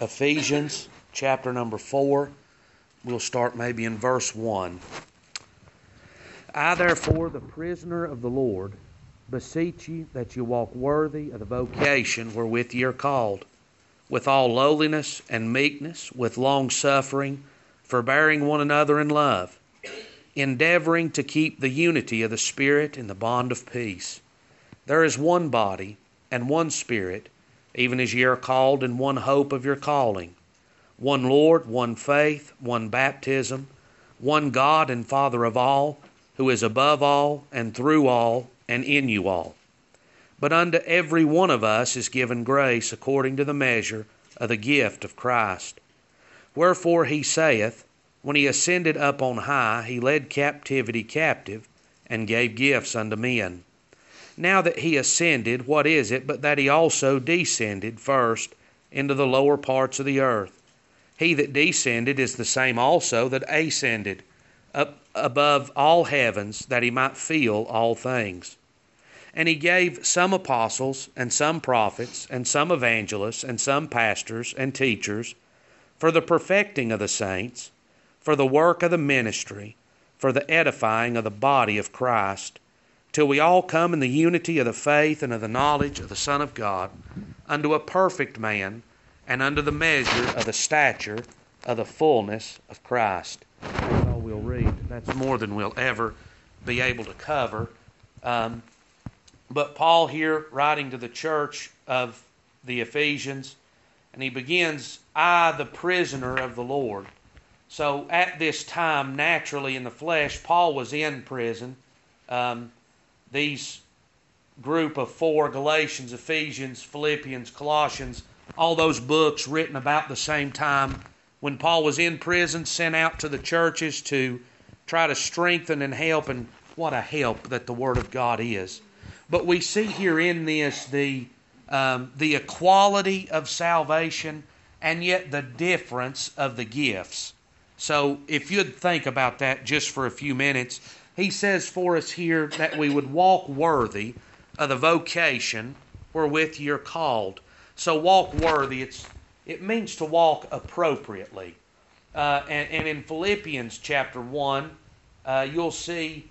Ephesians chapter number 4. We'll start maybe in verse 1. I, therefore, the prisoner of the Lord, beseech you that you walk worthy of the vocation wherewith ye are called, with all lowliness and meekness, with long suffering, forbearing one another in love, endeavoring to keep the unity of the Spirit in the bond of peace. There is one body and one Spirit even as ye are called in one hope of your calling, one Lord, one faith, one baptism, one God and Father of all, who is above all, and through all, and in you all. But unto every one of us is given grace according to the measure of the gift of Christ. Wherefore he saith, When he ascended up on high, he led captivity captive, and gave gifts unto men. Now that he ascended, what is it but that he also descended first into the lower parts of the earth? He that descended is the same also that ascended up above all heavens, that he might fill all things. And he gave some apostles, and some prophets, and some evangelists, and some pastors and teachers, for the perfecting of the saints, for the work of the ministry, for the edifying of the body of Christ till we all come in the unity of the faith and of the knowledge of the Son of God, unto a perfect man, and unto the measure of the stature of the fullness of Christ. That's all we'll read. That's more than we'll ever be able to cover. Um, but Paul here, writing to the church of the Ephesians, and he begins, I, the prisoner of the Lord. So at this time, naturally in the flesh, Paul was in prison. Um, these group of four Galatians, Ephesians, Philippians, Colossians, all those books written about the same time when Paul was in prison, sent out to the churches to try to strengthen and help, and what a help that the Word of God is. But we see here in this the um, the equality of salvation and yet the difference of the gifts. So if you'd think about that just for a few minutes, he says for us here that we would walk worthy of the vocation wherewith you're called. So walk worthy, it's it means to walk appropriately. Uh, and, and, in Philippians chapter 1, uh, you'll see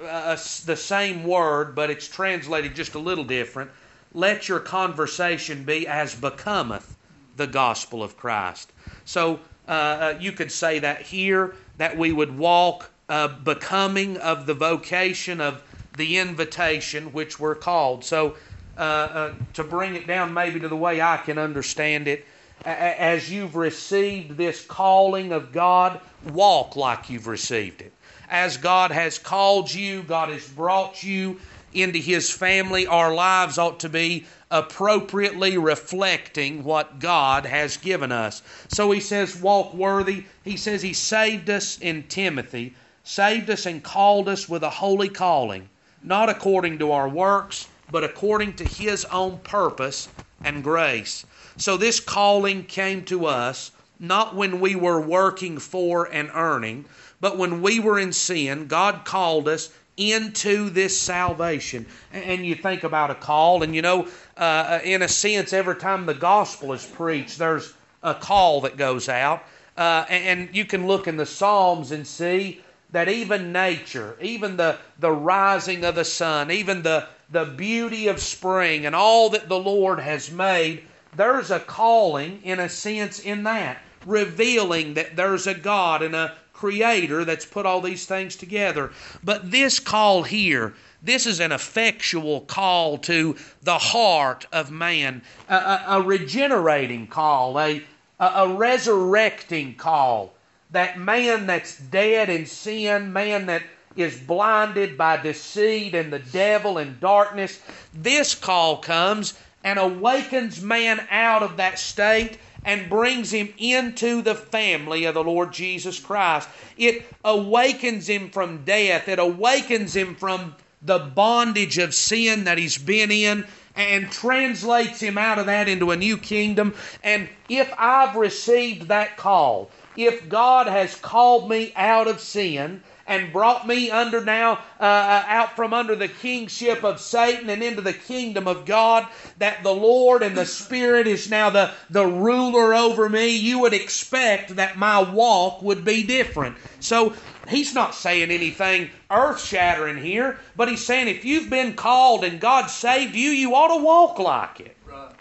uh, the same word, but it's translated just a little different. Let your conversation be as becometh the gospel of Christ. So uh, uh, you could say that here, that we would walk uh, becoming of the vocation of the invitation which we're called. So, uh, uh, to bring it down maybe to the way I can understand it, as you've received this calling of God, walk like you've received it. As God has called you, God has brought you into His family, our lives ought to be appropriately reflecting what God has given us. So He says, walk worthy. He says He saved us in Timothy saved us and called us with a holy calling, not according to our works, but according to His own purpose and grace. So this calling came to us not when we were working for and earning, but when we were in sin, God called us into this salvation. And you think about a call, and you know, uh, in a sense, every time the gospel is preached, there's a call that goes out. Uh, and you can look in the Psalms and see that even nature, even the, the rising of the sun, even the, the beauty of spring, and all that the Lord has made, there's a calling, in a sense, in that, revealing that there's a God and a creator that's put all these things together. But this call here, this is an effectual call to the heart of man, a, a, a regenerating call, a, a resurrecting call that man that's dead in sin, man that is blinded by deceit and the devil and darkness, this call comes and awakens man out of that state and brings him into the family of the Lord Jesus Christ. It awakens him from death, it awakens him from the bondage of sin that he's been in and translates him out of that into a new kingdom. And if I've received that call, if God has called me out of sin and brought me under now uh, uh, out from under the kingship of Satan and into the kingdom of God, that the Lord and the Spirit is now the, the ruler over me, you would expect that my walk would be different. So he's not saying anything earth shattering here, but he's saying if you've been called and God saved you, you ought to walk like it. Right.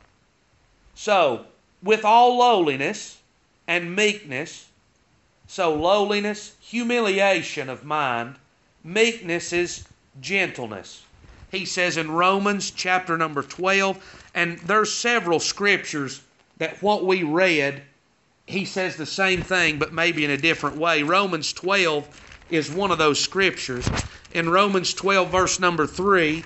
So, with all lowliness and meekness, so lowliness, humiliation of mind, meekness is gentleness. He says in Romans chapter number 12, and there's several scriptures that what we read he says the same thing, but maybe in a different way. Romans 12 is one of those scriptures. In Romans 12, verse number 3,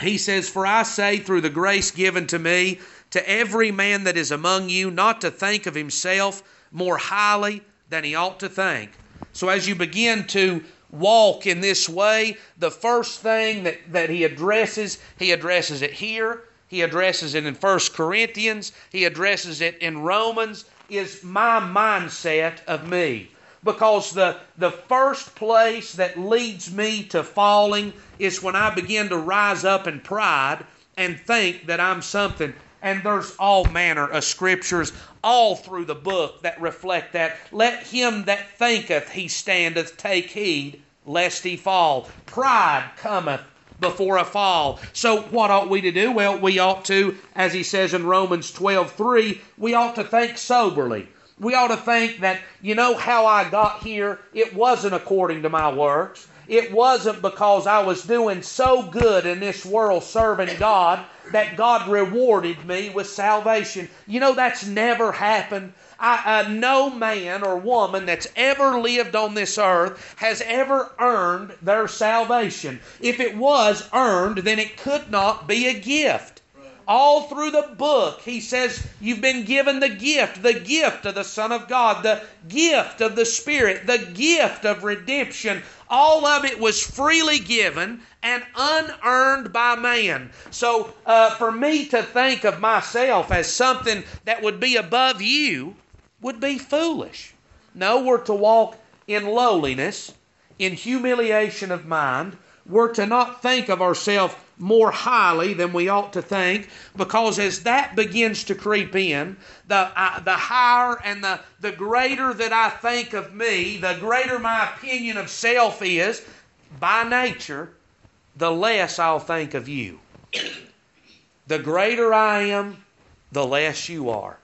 he says, For I say, through the grace given to me, to every man that is among you, not to think of himself more highly than he ought to think. So as you begin to walk in this way, the first thing that, that he addresses, he addresses it here. He addresses it in 1 Corinthians. He addresses it in Romans is my mindset of me. Because the, the first place that leads me to falling is when I begin to rise up in pride and think that I'm something. And there's all manner of scriptures all through the book that reflect that. Let him that thinketh he standeth take heed lest he fall. Pride cometh before a fall. So what ought we to do? Well, we ought to, as he says in Romans 12:3, we ought to think soberly. We ought to think that, you know how I got here? It wasn't according to my works. It wasn't because I was doing so good in this world serving God that God rewarded me with salvation. You know, that's never happened. I, uh, no man or woman that's ever lived on this earth has ever earned their salvation. If it was earned, then it could not be a gift. All through the book, he says, You've been given the gift, the gift of the Son of God, the gift of the Spirit, the gift of redemption. All of it was freely given and unearned by man. So, uh, for me to think of myself as something that would be above you would be foolish. No, we're to walk in lowliness, in humiliation of mind. We're to not think of ourselves more highly than we ought to think, because as that begins to creep in, the, uh, the higher and the, the greater that I think of me, the greater my opinion of self is, by nature, the less I'll think of you. The greater I am, the less you are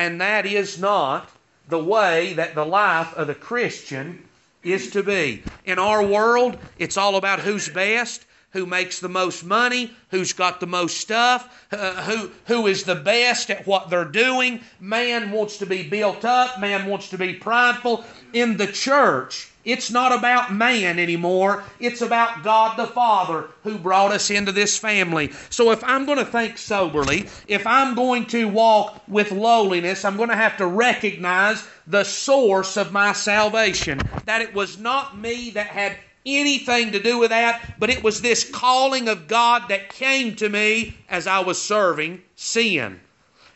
and that is not the way that the life of the Christian is to be. In our world, it's all about who's best, who makes the most money, who's got the most stuff, uh, who, who is the best at what they're doing. Man wants to be built up, man wants to be prideful. In the church, it's not about man anymore. It's about God the Father who brought us into this family. So if I'm going to think soberly, if I'm going to walk with lowliness, I'm going to have to recognize the source of my salvation. That it was not me that had anything to do with that, but it was this calling of God that came to me as I was serving sin.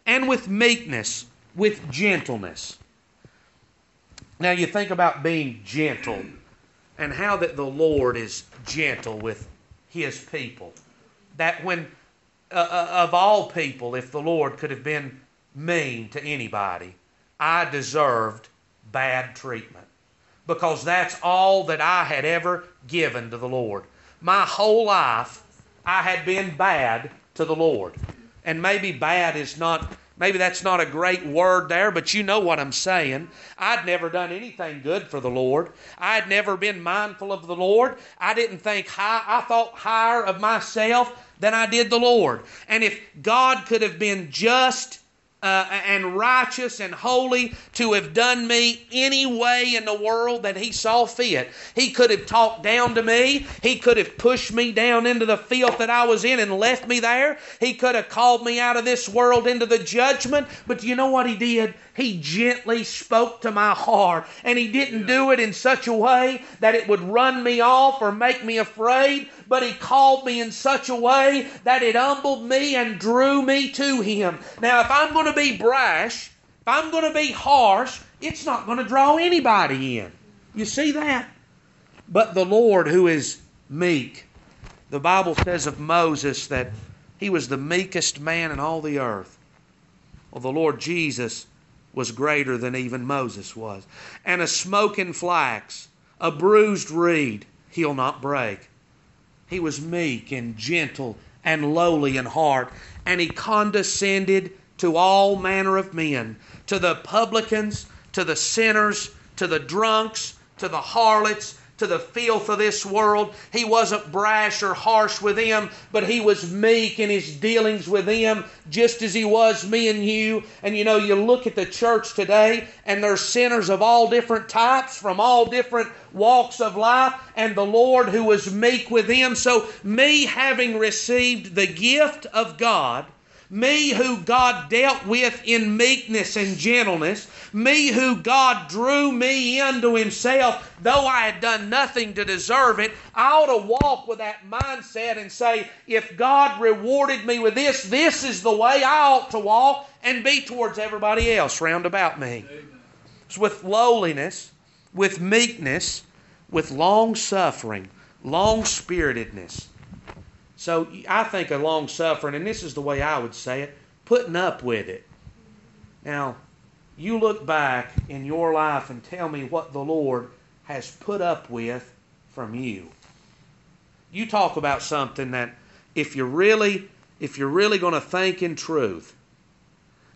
And with meekness, with gentleness. Now you think about being gentle and how that the Lord is gentle with his people. That when, uh, uh, of all people, if the Lord could have been mean to anybody, I deserved bad treatment. Because that's all that I had ever given to the Lord. My whole life, I had been bad to the Lord. And maybe bad is not Maybe that's not a great word there, but you know what I'm saying. I'd never done anything good for the Lord. I'd never been mindful of the Lord. I didn't think high, I thought higher of myself than I did the Lord. And if God could have been just uh, and righteous and holy to have done me any way in the world that He saw fit. He could have talked down to me. He could have pushed me down into the filth that I was in and left me there. He could have called me out of this world into the judgment. But you know what He did? He gently spoke to my heart, and He didn't do it in such a way that it would run me off or make me afraid, but He called me in such a way that it humbled me and drew me to Him. Now, if I'm going to be brash, if I'm going to be harsh, it's not going to draw anybody in. You see that? But the Lord who is meek, the Bible says of Moses that he was the meekest man in all the earth. Well, the Lord Jesus was greater than even Moses was. And a smoking flax, a bruised reed, he'll not break. He was meek and gentle and lowly in heart, and he condescended to all manner of men, to the publicans, to the sinners, to the drunks, to the harlots, to the filth of this world. He wasn't brash or harsh with them, but he was meek in his dealings with them, just as he was me and you. And you know, you look at the church today, and there's sinners of all different types, from all different walks of life, and the Lord who was meek with them. So, me having received the gift of God, me who God dealt with in meekness and gentleness, me who God drew me into Himself, though I had done nothing to deserve it, I ought to walk with that mindset and say, if God rewarded me with this, this is the way I ought to walk and be towards everybody else round about me. It's with lowliness, with meekness, with long suffering, long spiritedness so I think of long suffering, and this is the way I would say it putting up with it. Now, you look back in your life and tell me what the Lord has put up with from you. You talk about something that if you're really if you're really going to think in truth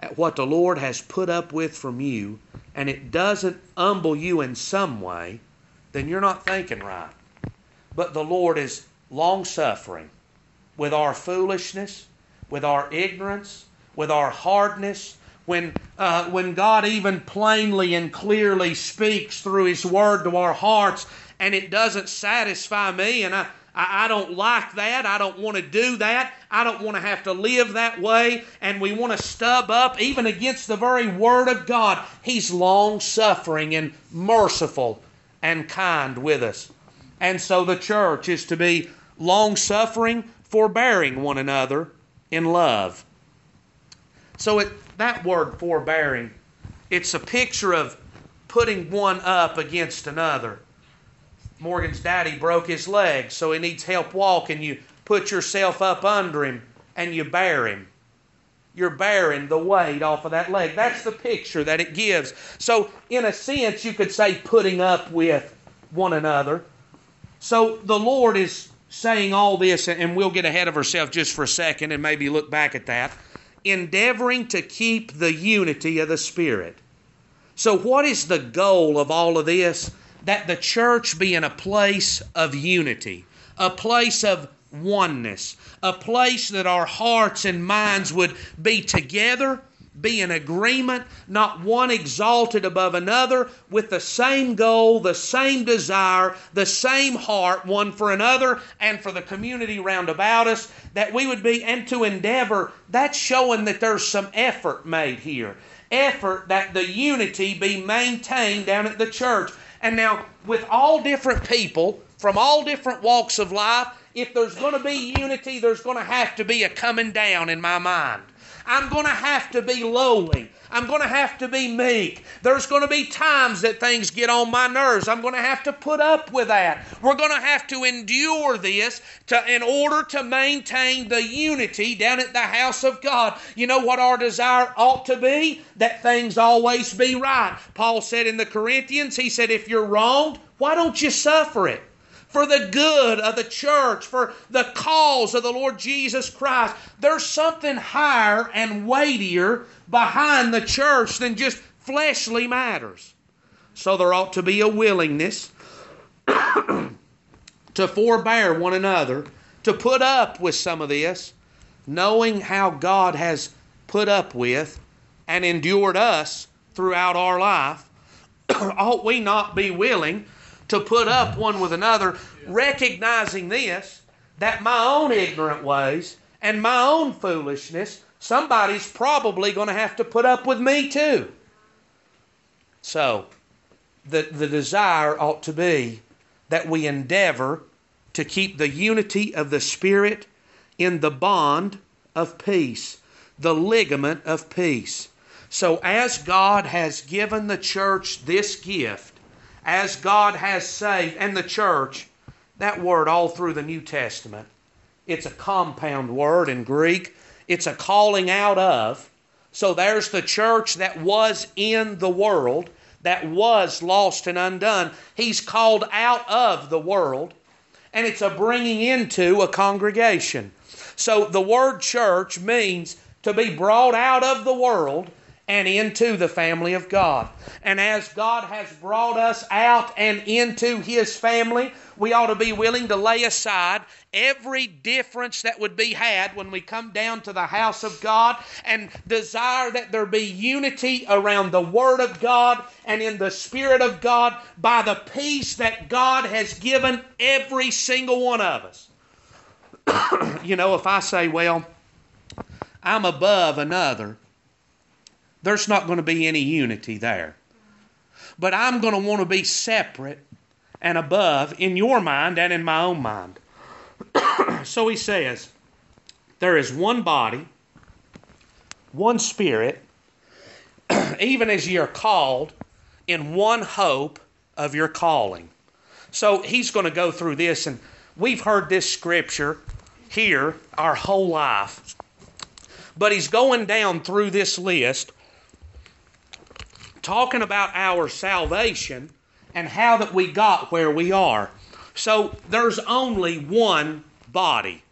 at what the Lord has put up with from you and it doesn't humble you in some way, then you're not thinking right. But the Lord is long suffering with our foolishness, with our ignorance, with our hardness, when, uh, when God even plainly and clearly speaks through His Word to our hearts and it doesn't satisfy me and I, I, I don't like that. I don't want to do that. I don't want to have to live that way. And we want to stub up even against the very Word of God. He's long suffering and merciful and kind with us. And so the church is to be long suffering, forbearing one another in love. So it, that word forbearing, it's a picture of putting one up against another. Morgan's daddy broke his leg, so he needs help walking. You put yourself up under him and you bear him. You're bearing the weight off of that leg. That's the picture that it gives. So, in a sense, you could say putting up with one another. So, the Lord is saying all this, and we'll get ahead of ourselves just for a second and maybe look back at that, endeavoring to keep the unity of the Spirit. So, what is the goal of all of this? That the church be in a place of unity, a place of oneness, a place that our hearts and minds would be together be in agreement, not one exalted above another, with the same goal, the same desire, the same heart, one for another and for the community round about us, that we would be, and to endeavor, that's showing that there's some effort made here. Effort that the unity be maintained down at the church. And now, with all different people from all different walks of life, if there's going to be unity, there's going to have to be a coming down in my mind. I'm going to have to be lowly. I'm going to have to be meek. There's going to be times that things get on my nerves. I'm going to have to put up with that. We're going to have to endure this to, in order to maintain the unity down at the house of God. You know what our desire ought to be? That things always be right. Paul said in the Corinthians, he said, if you're wronged, why don't you suffer it? For the good of the church, for the cause of the Lord Jesus Christ. There's something higher and weightier behind the church than just fleshly matters. So there ought to be a willingness to forbear one another, to put up with some of this, knowing how God has put up with and endured us throughout our life. ought we not be willing to put up one with another, recognizing this, that my own ignorant ways and my own foolishness, somebody's probably going to have to put up with me too. So, the, the desire ought to be that we endeavor to keep the unity of the Spirit in the bond of peace, the ligament of peace. So, as God has given the church this gift, as God has saved, and the church, that word all through the New Testament, it's a compound word in Greek. It's a calling out of. So there's the church that was in the world, that was lost and undone. He's called out of the world, and it's a bringing into a congregation. So the word church means to be brought out of the world and into the family of God. And as God has brought us out and into His family, we ought to be willing to lay aside every difference that would be had when we come down to the house of God and desire that there be unity around the Word of God and in the Spirit of God by the peace that God has given every single one of us. you know, if I say, well, I'm above another, there's not going to be any unity there. But I'm going to want to be separate and above in your mind and in my own mind. so he says, There is one body, one spirit, even as ye are called, in one hope of your calling. So he's going to go through this, and we've heard this scripture here our whole life. But he's going down through this list talking about our salvation and how that we got where we are. So there's only one body.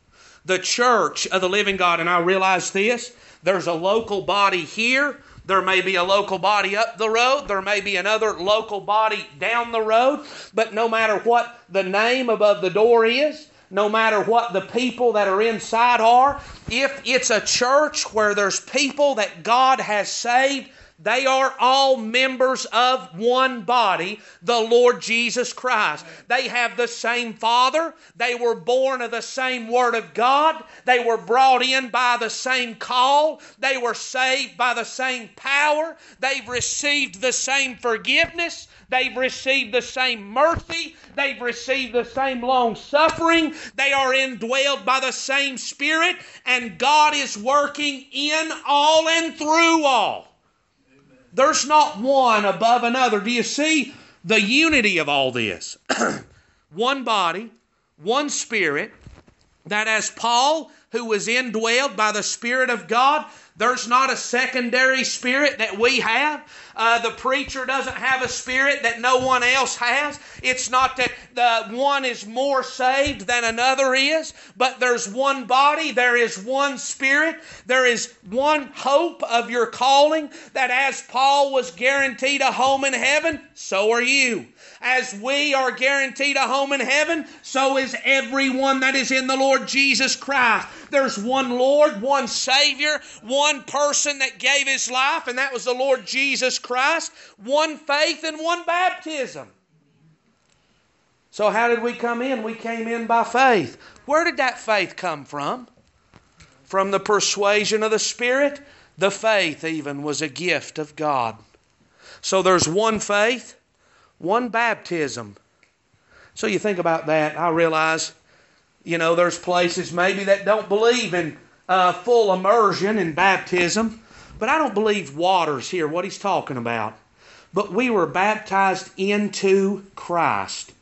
The church of the living God, and I realize this, there's a local body here, there may be a local body up the road. There may be another local body down the road. But no matter what the name above the door is, no matter what the people that are inside are, if it's a church where there's people that God has saved, they are all members of one body, the Lord Jesus Christ. They have the same Father. They were born of the same Word of God. They were brought in by the same call. They were saved by the same power. They've received the same forgiveness. They've received the same mercy. They've received the same long suffering. They are indwelled by the same Spirit. And God is working in all and through all. There's not one above another. Do you see the unity of all this? one body, one spirit, that as Paul, who was indwelled by the Spirit of God, there's not a secondary spirit that we have. Uh, the preacher doesn't have a spirit that no one else has. It's not that the one is more saved than another is, but there's one body, there is one spirit, there is one hope of your calling. That as Paul was guaranteed a home in heaven, so are you. As we are guaranteed a home in heaven, so is everyone that is in the Lord Jesus Christ. There's one Lord, one Savior, one person that gave his life, and that was the Lord Jesus Christ. Christ, one faith and one baptism. So, how did we come in? We came in by faith. Where did that faith come from? From the persuasion of the Spirit? The faith, even, was a gift of God. So, there's one faith, one baptism. So, you think about that. I realize, you know, there's places maybe that don't believe in uh, full immersion in baptism, but I don't believe water's here, what he's talking about. But we were baptized into Christ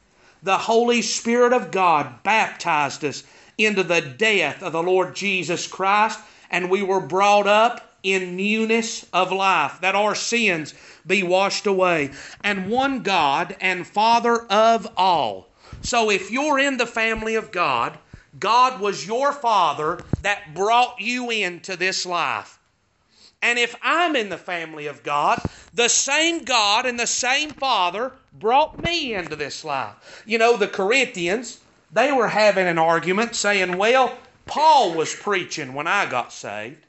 the Holy Spirit of God baptized us into the death of the Lord Jesus Christ, and we were brought up in newness of life, that our sins be washed away. And one God and Father of all. So if you're in the family of God, God was your Father that brought you into this life. And if I'm in the family of God, the same God and the same Father brought me into this life. You know, the Corinthians, they were having an argument saying, well, Paul was preaching when I got saved.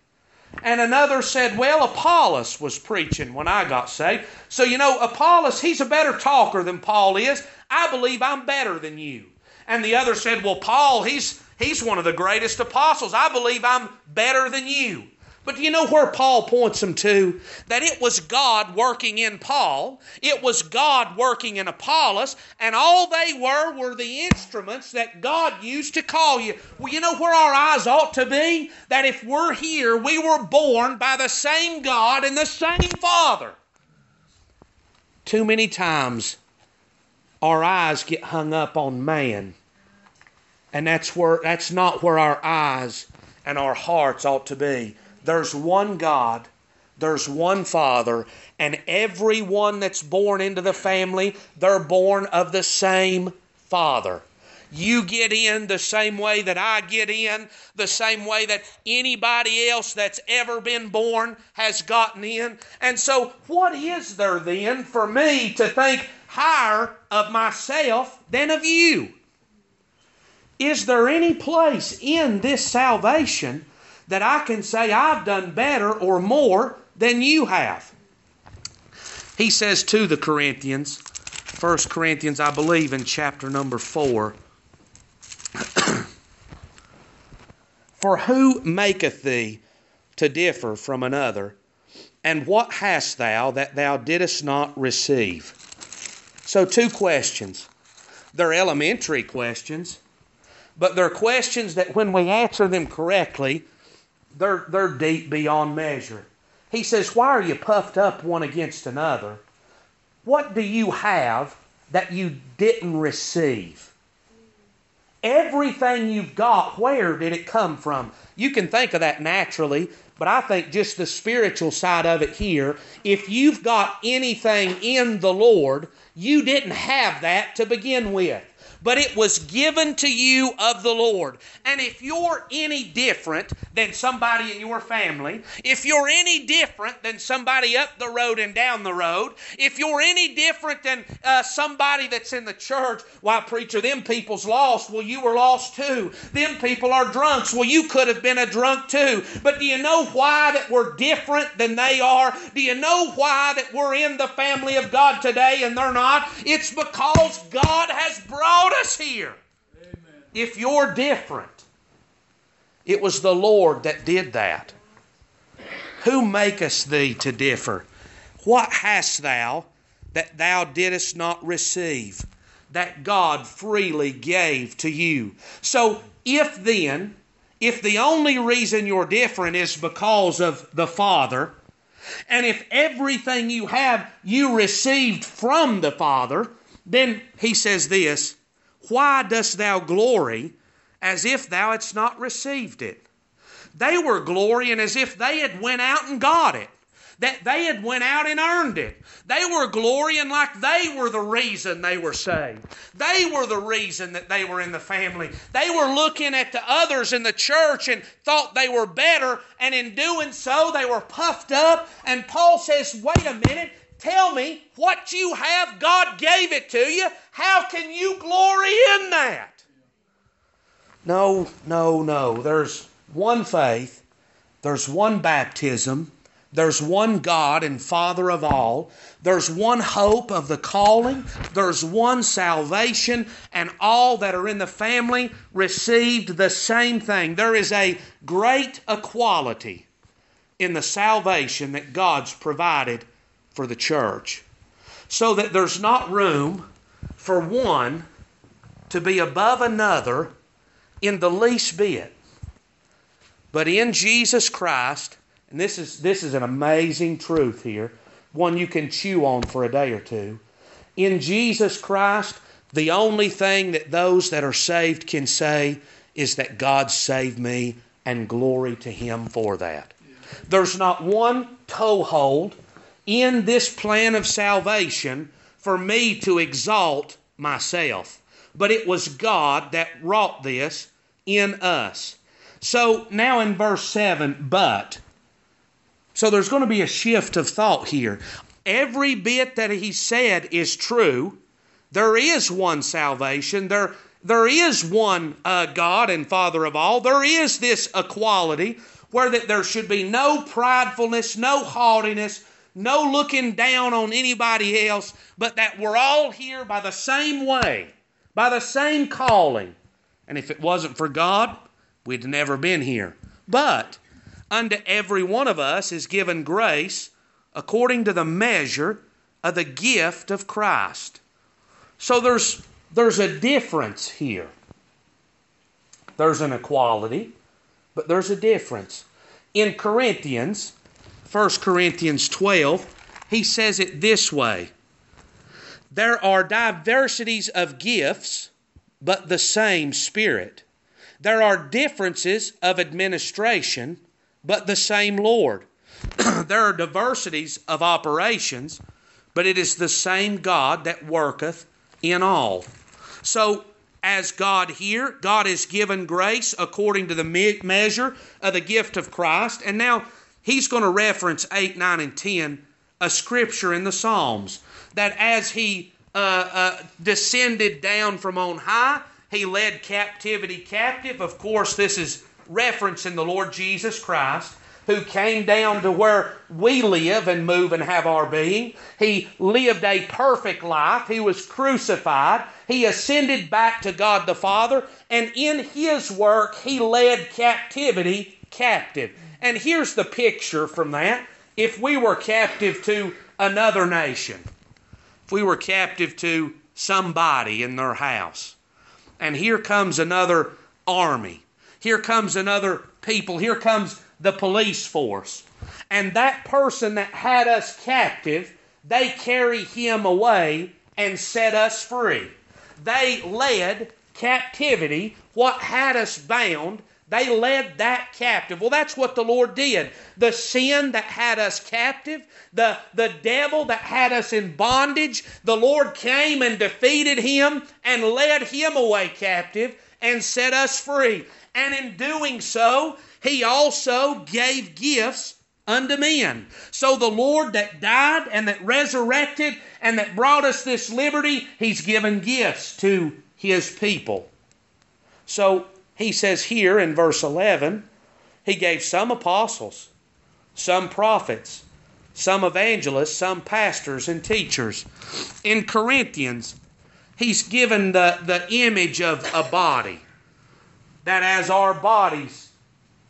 And another said, well, Apollos was preaching when I got saved. So, you know, Apollos, he's a better talker than Paul is. I believe I'm better than you. And the other said, well, Paul, he's, he's one of the greatest apostles. I believe I'm better than you. But do you know where Paul points them to? That it was God working in Paul, it was God working in Apollos, and all they were were the instruments that God used to call you. Well, you know where our eyes ought to be? That if we're here, we were born by the same God and the same Father. Too many times our eyes get hung up on man. And that's where that's not where our eyes and our hearts ought to be. There's one God, there's one Father, and everyone that's born into the family, they're born of the same Father. You get in the same way that I get in, the same way that anybody else that's ever been born has gotten in. And so, what is there then for me to think higher of myself than of you? Is there any place in this salvation that I can say I've done better or more than you have? He says to the Corinthians, 1 Corinthians, I believe, in chapter number 4. For who maketh thee to differ from another? And what hast thou that thou didst not receive? So, two questions. They're elementary questions, but they're questions that when we answer them correctly, they're, they're deep beyond measure. He says, Why are you puffed up one against another? What do you have that you didn't receive? Everything you've got, where did it come from? You can think of that naturally, but I think just the spiritual side of it here, if you've got anything in the Lord, you didn't have that to begin with but it was given to you of the Lord. And if you're any different than somebody in your family, if you're any different than somebody up the road and down the road, if you're any different than uh, somebody that's in the church, why, preacher, them people's lost. Well, you were lost too. Them people are drunks. Well, you could have been a drunk too. But do you know why that we're different than they are? Do you know why that we're in the family of God today and they're not? It's because God has brought us here. Amen. If you're different, it was the Lord that did that. Who makest thee to differ? What hast thou that thou didst not receive, that God freely gave to you? So, if then, if the only reason you're different is because of the Father, and if everything you have you received from the Father, then he says this why dost thou glory as if thou hadst not received it? They were glorying as if they had went out and got it that they had went out and earned it. They were glorying like they were the reason they were saved. They were the reason that they were in the family. They were looking at the others in the church and thought they were better, and in doing so, they were puffed up. And Paul says, Wait a minute, Tell me what you have, God gave it to you. How can you glory in that? No, no, no. There's one faith, there's one baptism, there's one God and Father of all, there's one hope of the calling, there's one salvation, and all that are in the family received the same thing. There is a great equality in the salvation that God's provided for the church so that there's not room for one to be above another in the least bit. But in Jesus Christ, and this is, this is an amazing truth here, one you can chew on for a day or two. In Jesus Christ, the only thing that those that are saved can say is that God saved me and glory to Him for that. There's not one toehold in this plan of salvation for me to exalt myself. But it was God that wrought this in us. So now in verse 7, but. So there's going to be a shift of thought here. Every bit that he said is true. There is one salvation. There, there is one uh, God and Father of all. There is this equality where that there should be no pridefulness, no haughtiness, no looking down on anybody else, but that we're all here by the same way, by the same calling. And if it wasn't for God, we'd never been here. But unto every one of us is given grace according to the measure of the gift of Christ. So there's there's a difference here. There's an equality, but there's a difference. In Corinthians, 1 Corinthians 12, he says it this way there are diversities of gifts, but the same Spirit. There are differences of administration, but the same Lord. there are diversities of operations, but it is the same God that worketh in all. So, as God here, God has given grace according to the me- measure of the gift of Christ. And now he's going to reference 8, 9, and 10, a scripture in the Psalms, that as he uh, uh, descended down from on high, he led captivity captive. Of course, this is referencing the Lord Jesus Christ who came down to where we live and move and have our being. He lived a perfect life. He was crucified. He ascended back to God the Father. And in His work, He led captivity captive. And here's the picture from that. If we were captive to another nation, if we were captive to somebody in their house, and here comes another army, here comes another people, here comes the police force. And that person that had us captive, they carry him away and set us free. They led captivity, what had us bound, they led that captive. Well, that's what the Lord did. The sin that had us captive, the, the devil that had us in bondage, the Lord came and defeated him and led him away captive and set us free. And in doing so, he also gave gifts unto men. So the Lord that died and that resurrected and that brought us this liberty, He's given gifts to His people. So he says here in verse 11, He gave some apostles, some prophets, some evangelists, some pastors and teachers. In Corinthians, He's given the, the image of a body. That as our bodies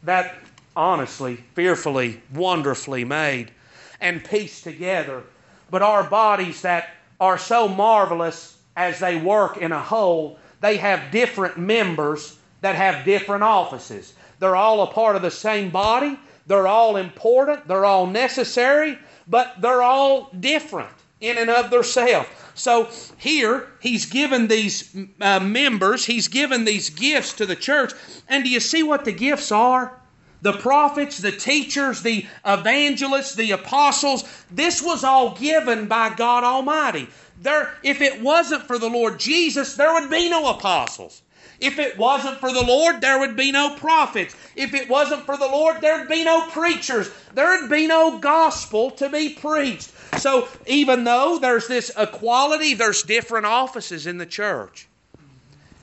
that honestly, fearfully, wonderfully made and pieced together. But our bodies that are so marvelous as they work in a whole, they have different members that have different offices. They're all a part of the same body, they're all important, they're all necessary, but they're all different in and of themselves. So here, he's given these uh, members, he's given these gifts to the church. And do you see what the gifts are? The prophets, the teachers, the evangelists, the apostles, this was all given by God Almighty. There, if it wasn't for the Lord Jesus, there would be no apostles. If it wasn't for the Lord, there would be no prophets. If it wasn't for the Lord, there'd be no preachers. There'd be no gospel to be preached. So even though there's this equality, there's different offices in the church.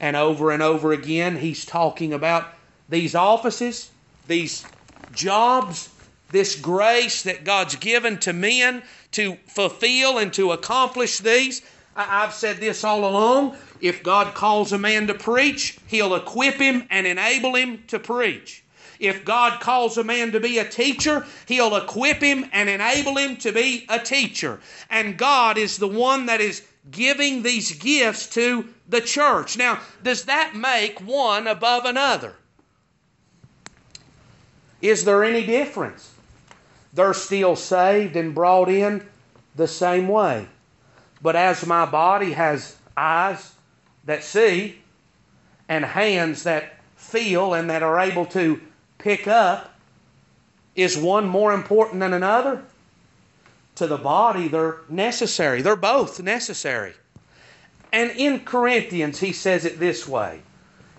And over and over again, he's talking about these offices, these jobs, this grace that God's given to men to fulfill and to accomplish these. I've said this all along. If God calls a man to preach, he'll equip him and enable him to preach. If God calls a man to be a teacher, He'll equip him and enable him to be a teacher. And God is the one that is giving these gifts to the church. Now, does that make one above another? Is there any difference? They're still saved and brought in the same way. But as my body has eyes that see and hands that feel and that are able to pick up, is one more important than another? To the body, they're necessary. They're both necessary. And in Corinthians, he says it this way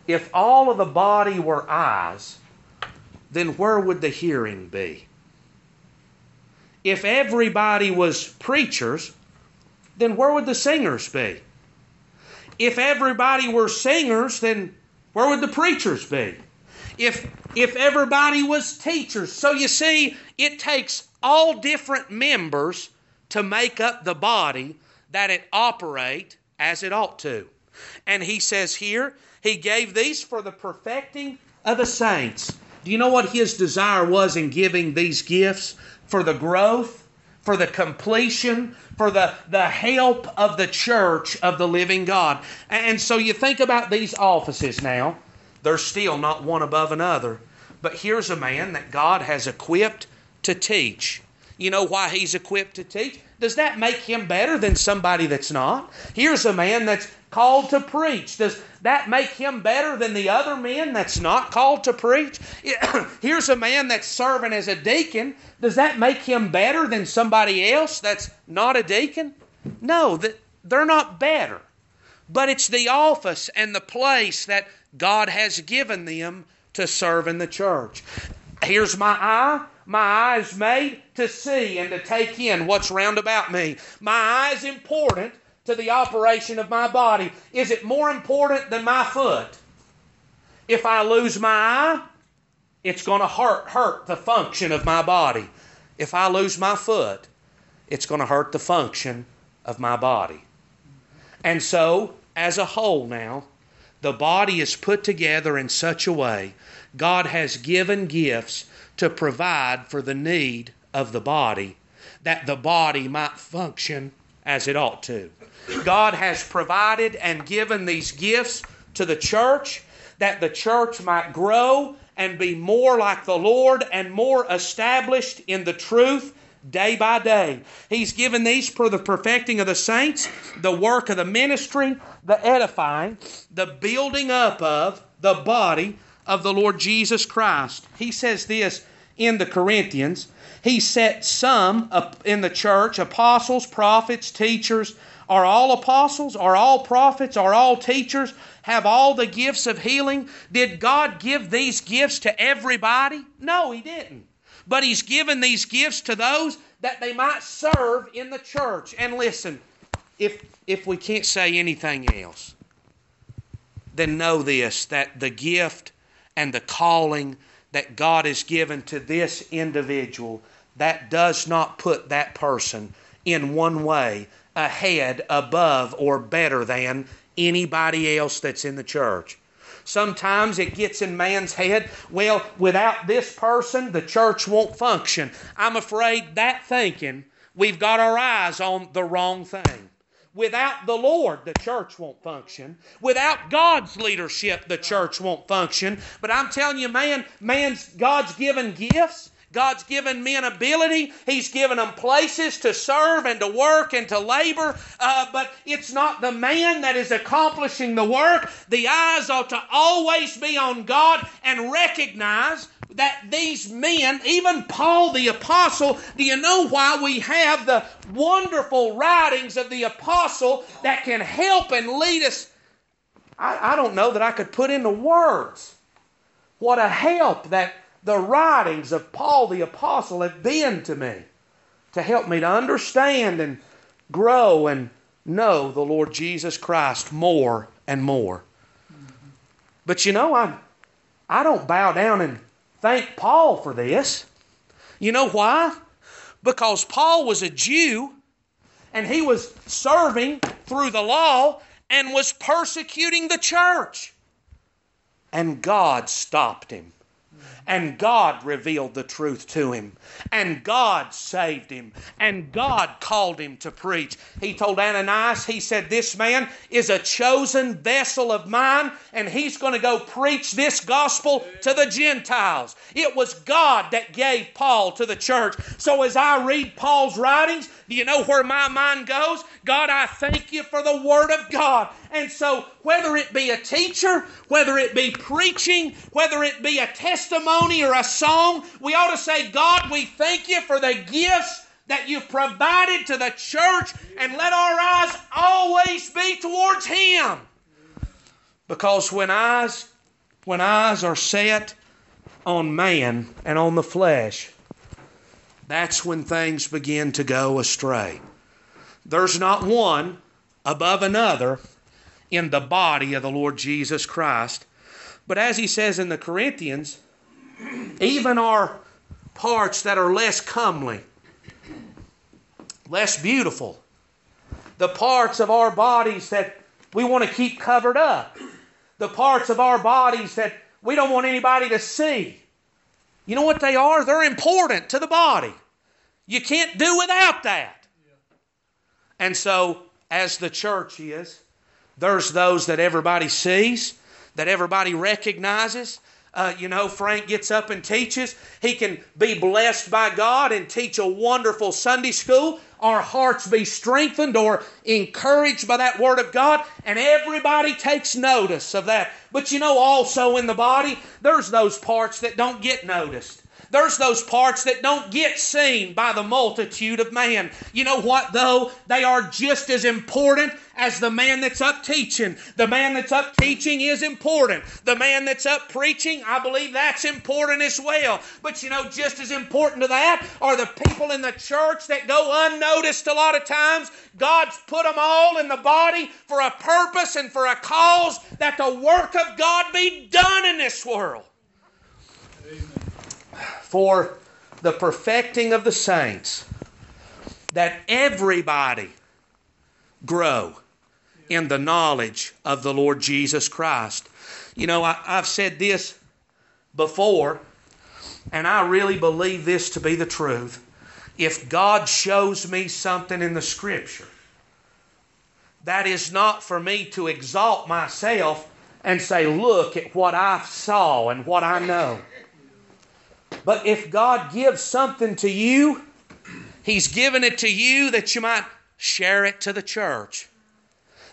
If all of the body were eyes, then where would the hearing be? If everybody was preachers, then where would the singers be? If everybody were singers, then where would the preachers be? if if everybody was teachers. So you see, it takes all different members to make up the body that it operate as it ought to. And he says here, he gave these for the perfecting of the saints. Do you know what his desire was in giving these gifts? For the growth, for the completion, for the, the help of the church of the living God. And so you think about these offices now. They're still not one above another. But here's a man that God has equipped to teach. You know why he's equipped to teach? Does that make him better than somebody that's not? Here's a man that's called to preach. Does that make him better than the other men that's not called to preach? Here's a man that's serving as a deacon. Does that make him better than somebody else that's not a deacon? No, they're not better. But it's the office and the place that God has given them to serve in the church. Here's my eye. My eye is made to see and to take in what's round about me. My eye is important to the operation of my body. Is it more important than my foot? If I lose my eye, it's going to hurt, hurt the function of my body. If I lose my foot, it's going to hurt the function of my body. And so, as a whole now, the body is put together in such a way God has given gifts to provide for the need of the body that the body might function as it ought to. God has provided and given these gifts to the church that the church might grow and be more like the Lord and more established in the truth day by day. He's given these for the perfecting of the saints, the work of the ministry, the edifying, the building up of the body of the Lord Jesus Christ. He says this in the Corinthians. He set some up in the church apostles, prophets, teachers. Are all apostles? Are all prophets? Are all teachers? Have all the gifts of healing? Did God give these gifts to everybody? No, He didn't. But He's given these gifts to those that they might serve in the church. And listen, if, if we can't say anything else, then know this that the gift and the calling that God has given to this individual, that does not put that person in one way ahead, above, or better than anybody else that's in the church. Sometimes it gets in man's head, well, without this person, the church won't function. I'm afraid that thinking, we've got our eyes on the wrong thing. Without the Lord, the church won't function. Without God's leadership, the church won't function. But I'm telling you, man, man's God's given gifts. God's given men ability. He's given them places to serve and to work and to labor. Uh, but it's not the man that is accomplishing the work. The eyes ought to always be on God and recognize that these men, even Paul the Apostle, do you know why we have the wonderful writings of the Apostle that can help and lead us? I, I don't know that I could put into words what a help that the writings of Paul the Apostle have been to me to help me to understand and grow and know the Lord Jesus Christ more and more. But you know, I, I don't bow down and thank Paul for this. You know why? Because Paul was a Jew and he was serving through the law and was persecuting the church. And God stopped him. And God revealed the truth to him. And God saved him. And God called him to preach. He told Ananias, he said, This man is a chosen vessel of mine, and he's going to go preach this gospel to the Gentiles. It was God that gave Paul to the church. So as I read Paul's writings, do you know where my mind goes? God, I thank you for the Word of God. And so, whether it be a teacher, whether it be preaching, whether it be a testimony or a song, we ought to say, God, we thank you for the gifts that you've provided to the church, and let our eyes always be towards Him. Because when eyes, when eyes are set on man and on the flesh, that's when things begin to go astray. There's not one above another in the body of the Lord Jesus Christ. But as he says in the Corinthians, even our parts that are less comely, less beautiful, the parts of our bodies that we want to keep covered up, the parts of our bodies that we don't want anybody to see. You know what they are? They're important to the body. You can't do without that. And so, as the church is, there's those that everybody sees, that everybody recognizes. uh, you know, Frank gets up and teaches. He can be blessed by God and teach a wonderful Sunday school. Our hearts be strengthened or encouraged by that Word of God, and everybody takes notice of that. But you know, also in the body, there's those parts that don't get noticed. There's those parts that don't get seen by the multitude of man. You know what, though? They are just as important as the man that's up teaching. The man that's up teaching is important. The man that's up preaching, I believe that's important as well. But you know, just as important to that are the people in the church that go unnoticed a lot of times. God's put them all in the body for a purpose and for a cause that the work of God be done in this world for the perfecting of the saints, that everybody grow in the knowledge of the Lord Jesus Christ. You know, I, have said this before, and I really believe this to be the truth. If God shows me something in the Scripture, that is not for me to exalt myself and say, Look at what I saw and what I know. But if God gives something to you, He's given it to you that you might share it to the church.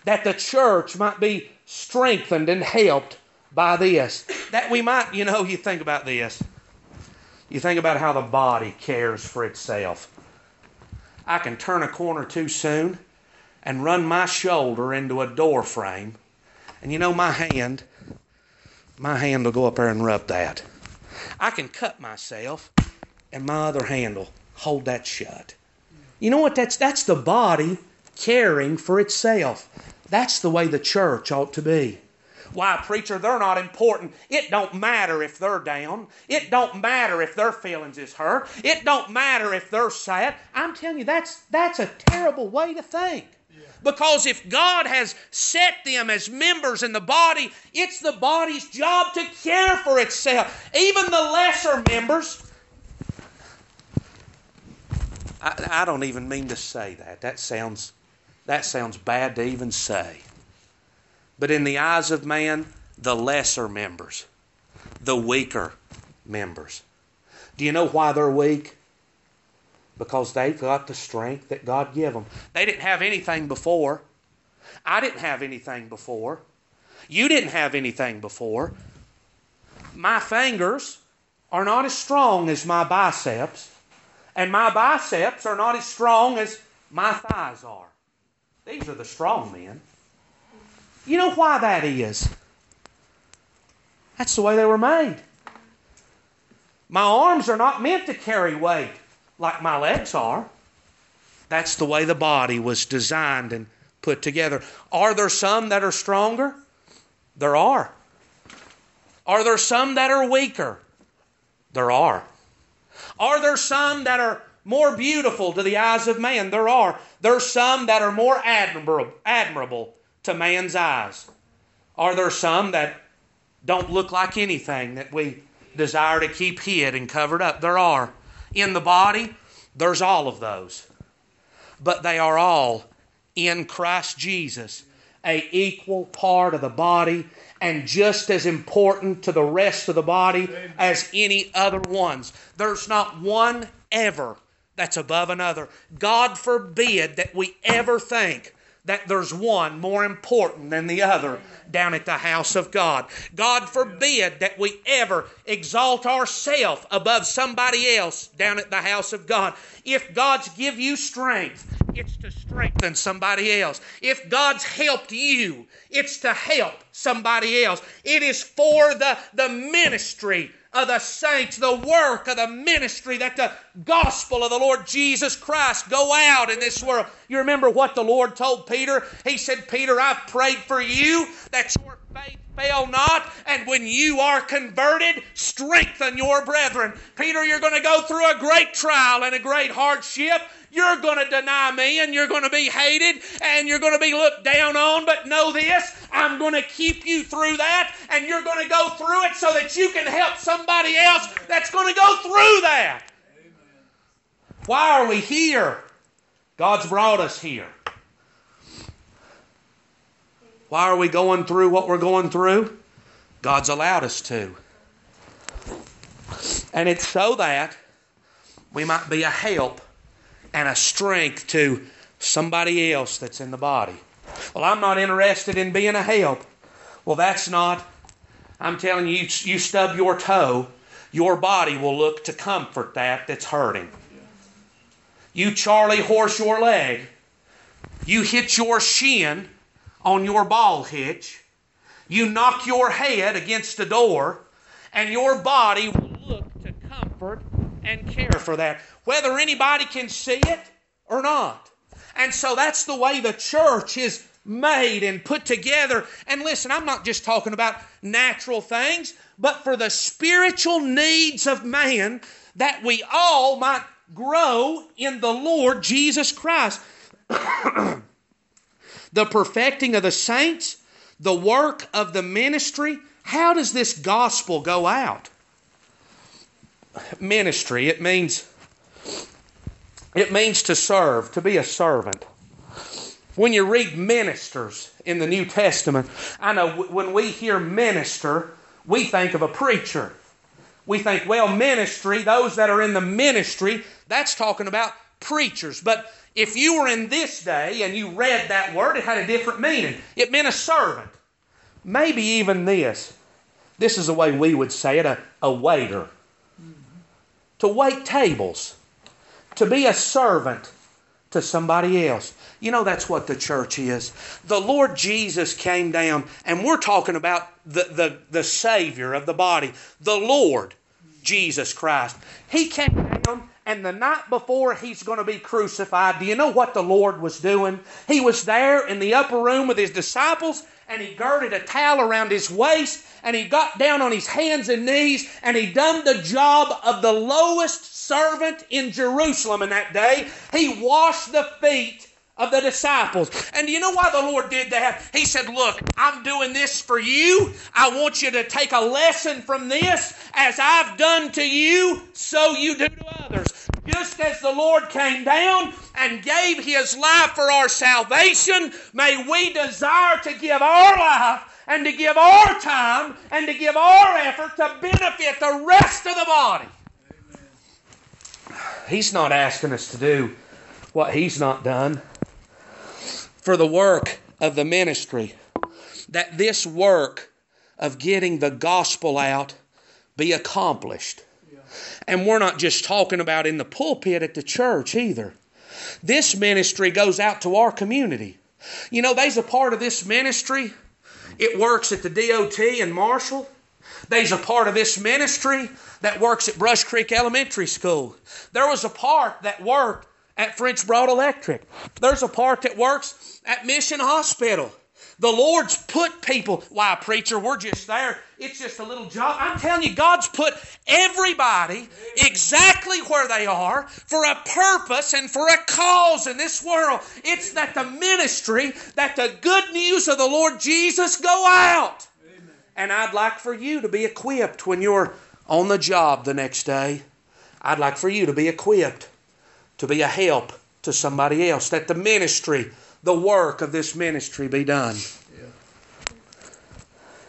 That the church might be strengthened and helped by this. That we might, you know, you think about this. You think about how the body cares for itself. I can turn a corner too soon and run my shoulder into a door frame. And you know, my hand, my hand will go up there and rub that. I can cut myself and my other hand will hold that shut. You know what? That's, that's the body caring for itself. That's the way the church ought to be. Why, preacher, they're not important. It don't matter if they're down. It don't matter if their feelings is hurt. It don't matter if they're sad. I'm telling you, that's that's a terrible way to think. Because if God has set them as members in the body, it's the body's job to care for itself. Even the lesser members. I, I don't even mean to say that. That sounds that sounds bad to even say. But in the eyes of man, the lesser members, the weaker members. Do you know why they're weak? Because they've got the strength that God gave them. They didn't have anything before. I didn't have anything before. You didn't have anything before. My fingers are not as strong as my biceps, and my biceps are not as strong as my thighs are. These are the strong men. You know why that is? That's the way they were made. My arms are not meant to carry weight like my legs are. That's the way the body was designed and put together. Are there some that are stronger? There are. Are there some that are weaker? There are. Are there some that are more beautiful to the eyes of man? There are. There's some that are more admirable, admirable to man's eyes. Are there some that don't look like anything that we desire to keep hid and covered up? There are in the body, there's all of those. But they are all in Christ Jesus, a equal part of the body and just as important to the rest of the body as any other ones. There's not one ever that's above another. God forbid that we ever think that there's one more important than the other down at the house of God. God forbid that we ever exalt ourselves above somebody else down at the house of God. If God's give you strength, it's to strengthen somebody else. If God's helped you, it's to help somebody else. It is for the, the ministry of the saints, the work of the ministry that the gospel of the Lord Jesus Christ go out in this world. You remember what the Lord told Peter? He said, Peter, I've prayed for you that your faith fail not, and when you are converted, strengthen your brethren. Peter, you're going to go through a great trial and a great hardship. You're going to deny me and you're going to be hated and you're going to be looked down on. But know this I'm going to keep you through that and you're going to go through it so that you can help somebody else that's going to go through that. Why are we here? God's brought us here. Why are we going through what we're going through? God's allowed us to. And it's so that we might be a help and a strength to somebody else that's in the body. Well, I'm not interested in being a help. Well, that's not. I'm telling you, you stub your toe, your body will look to comfort that that's hurting. You Charlie horse your leg, you hit your shin on your ball hitch, you knock your head against the door, and your body will look to comfort and care for that, whether anybody can see it or not. And so that's the way the church is made and put together. And listen, I'm not just talking about natural things, but for the spiritual needs of man that we all might grow in the Lord Jesus Christ. the perfecting of the saints, the work of the ministry. How does this gospel go out? Ministry, it means it means to serve, to be a servant. When you read ministers in the New Testament, I know when we hear minister, we think of a preacher. We think, well, ministry, those that are in the ministry, that's talking about preachers. But if you were in this day and you read that word, it had a different meaning. It meant a servant. Maybe even this. This is the way we would say it a, a waiter. To wait tables. To be a servant to somebody else. You know, that's what the church is. The Lord Jesus came down, and we're talking about the, the, the Savior of the body, the Lord Jesus Christ. He came down, and the night before he's going to be crucified, do you know what the Lord was doing? He was there in the upper room with his disciples, and he girded a towel around his waist, and he got down on his hands and knees, and he done the job of the lowest servant in Jerusalem in that day. He washed the feet of the disciples. And do you know why the Lord did that? He said, Look, I'm doing this for you. I want you to take a lesson from this. As I've done to you, so you do to others. Just as the Lord came down and gave his life for our salvation, may we desire to give our life and to give our time and to give our effort to benefit the rest of the body. Amen. He's not asking us to do what he's not done for the work of the ministry. That this work of getting the gospel out be accomplished. And we're not just talking about in the pulpit at the church either. This ministry goes out to our community. You know, there's a part of this ministry, it works at the DOT in Marshall. There's a part of this ministry that works at Brush Creek Elementary School. There was a part that worked at French Broad Electric. There's a part that works at Mission Hospital. The Lord's put people, why, preacher, we're just there. It's just a little job. I'm telling you, God's put everybody exactly where they are for a purpose and for a cause in this world. It's that the ministry, that the good news of the Lord Jesus go out. And I'd like for you to be equipped when you're on the job the next day. I'd like for you to be equipped to be a help to somebody else, that the ministry, the work of this ministry be done.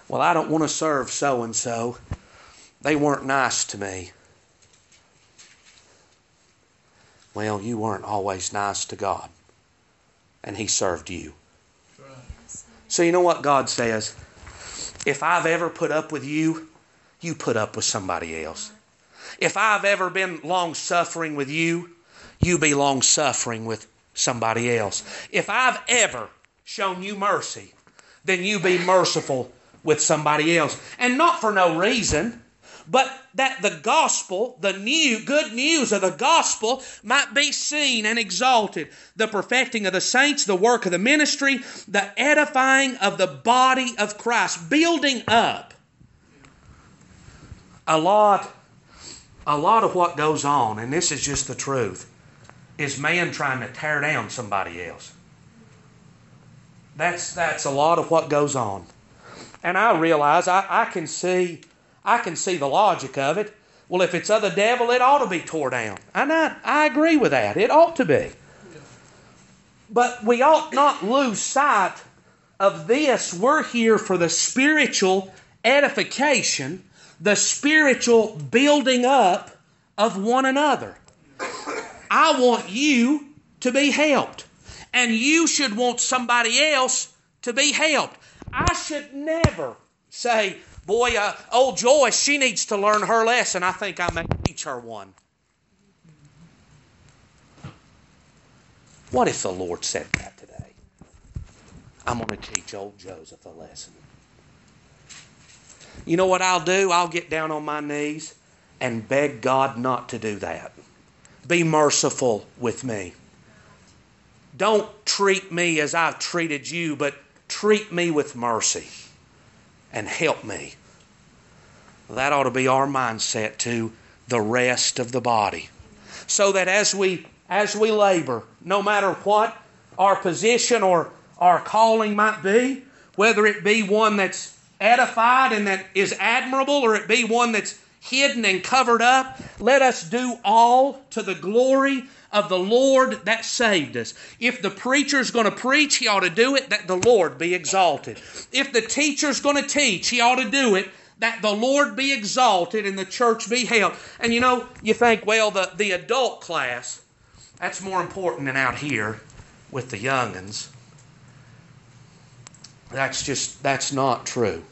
Well, I don't want to serve so and so. They weren't nice to me. Well, you weren't always nice to God, and He served you. So, you know what God says? If I've ever put up with you, you put up with somebody else. If I've ever been long suffering with you, you be long suffering with somebody else. If I've ever shown you mercy, then you be merciful with somebody else. And not for no reason, but that the gospel, the new good news of the gospel, might be seen and exalted. The perfecting of the saints, the work of the ministry, the edifying of the body of Christ, building up. A lot, a lot of what goes on, and this is just the truth is man trying to tear down somebody else. That's, that's a lot of what goes on. And I realize I, I can see I can see the logic of it. Well, if it's of the devil, it ought to be tore down. And I, I agree with that. It ought to be. But we ought not lose sight of this. We're here for the spiritual edification, the spiritual building up of one another. I want you to be helped, and you should want somebody else to be helped. I should never say, Boy, uh, old Joyce, she needs to learn her lesson. I think I may teach her one. What if the Lord said that today? I'm going to teach old Joseph a lesson. You know what I'll do? I'll get down on my knees and beg God not to do that. Be merciful with me. Don't treat me as I've treated you, but treat me with mercy and help me. That ought to be our mindset to the rest of the body. So that as we as we labor, no matter what our position or our calling might be, whether it be one that's edified and that is admirable or it be one that's hidden and covered up, let us do all to the glory of the Lord that saved us. If the preacher's going to preach, he ought to do it that the Lord be exalted. If the teacher's going to teach, he ought to do it that the Lord be exalted and the church be held. And you know, you think, well, the, the adult class, that's more important than out here with the youngins. That's just, that's not true.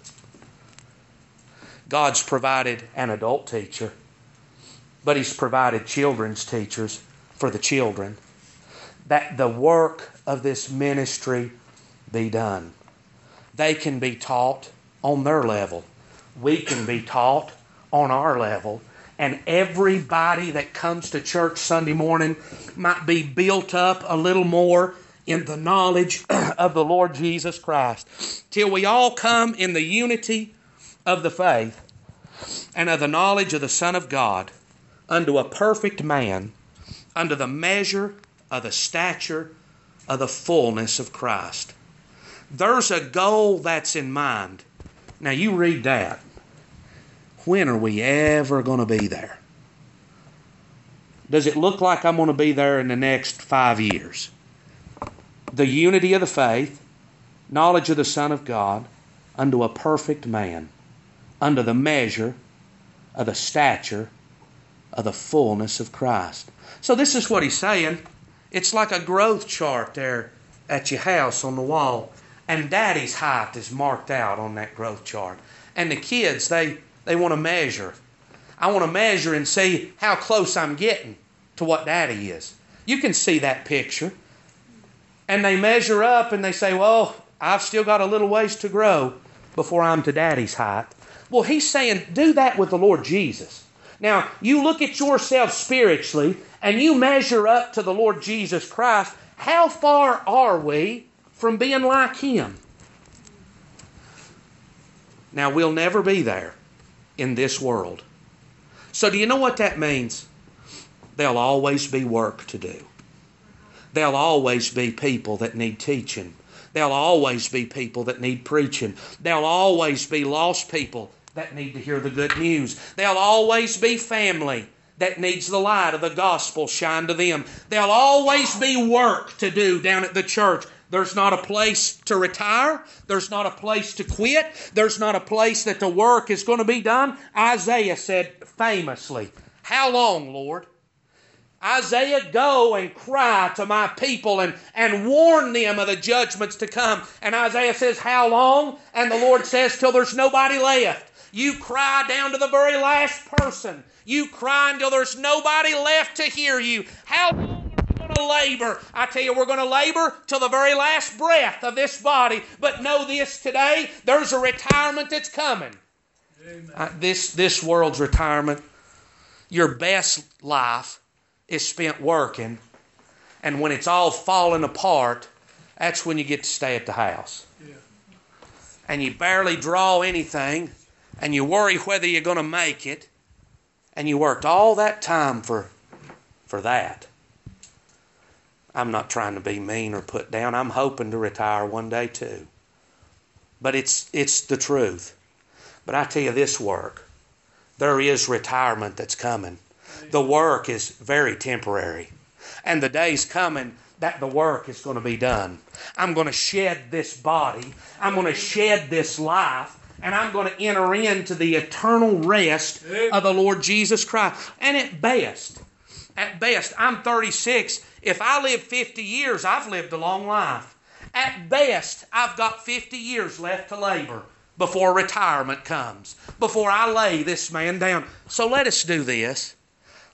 God's provided an adult teacher, but He's provided children's teachers for the children, that the work of this ministry be done. They can be taught on their level. We can be taught on our level. And everybody that comes to church Sunday morning might be built up a little more in the knowledge of the Lord Jesus Christ. Till we all come in the unity of the faith and of the knowledge of the Son of God unto a perfect man under the measure of the stature of the fullness of Christ. There's a goal that's in mind. Now, you read that. When are we ever going to be there? Does it look like I'm going to be there in the next five years? The unity of the faith, knowledge of the Son of God, unto a perfect man, under the measure of the stature of the fullness of Christ. So this is what he's saying. It's like a growth chart there at your house on the wall. And daddy's height is marked out on that growth chart. And the kids, they, they want to measure. I want to measure and see how close I'm getting to what daddy is. You can see that picture. And they measure up and they say, Well, I've still got a little ways to grow before I'm to daddy's height. Well, he's saying, Do that with the Lord Jesus. Now, you look at yourself spiritually and you measure up to the Lord Jesus Christ. How far are we from being like Him? Now, we'll never be there in this world. So, do you know what that means? There'll always be work to do. There'll always be people that need teaching. There'll always be people that need preaching. There'll always be lost people that need to hear the good news. There'll always be family that needs the light of the gospel shine to them. There'll always be work to do down at the church. There's not a place to retire. There's not a place to quit. There's not a place that the work is going to be done. Isaiah said famously, How long, Lord? Isaiah, go and cry to my people and, and warn them of the judgments to come. And Isaiah says, How long? And the Lord says, Till there's nobody left. You cry down to the very last person. You cry until there's nobody left to hear you. How long are we going to labor? I tell you, we're going to labor till the very last breath of this body. But know this today there's a retirement that's coming. Uh, this, this world's retirement, your best life is spent working. And when it's all falling apart, that's when you get to stay at the house. Yeah. And you barely draw anything and you worry whether you're going to make it, and you worked all that time for, for that. I'm not trying to be mean or put down. I'm hoping to retire one day too. But it's, it's the truth. But I tell you this work, there is retirement that's coming. The work is very temporary. And the day's coming that the work is going to be done. I'm going to shed this body. I'm going to shed this life and I'm going to enter into the eternal rest of the Lord Jesus Christ. And at best, at best, I'm 36. If I live 50 years, I've lived a long life. At best, I've got 50 years left to labor before retirement comes, before I lay this man down. So let us do this.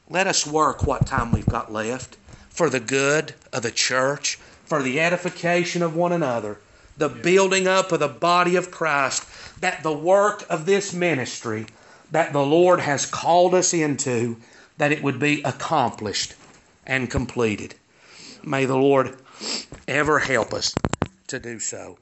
Let us work what time we've got left for the good of the church, for the edification of one another, the building up of the body of Christ, that the work of this ministry that the Lord has called us into, that it would be accomplished and completed. May the Lord ever help us to do so.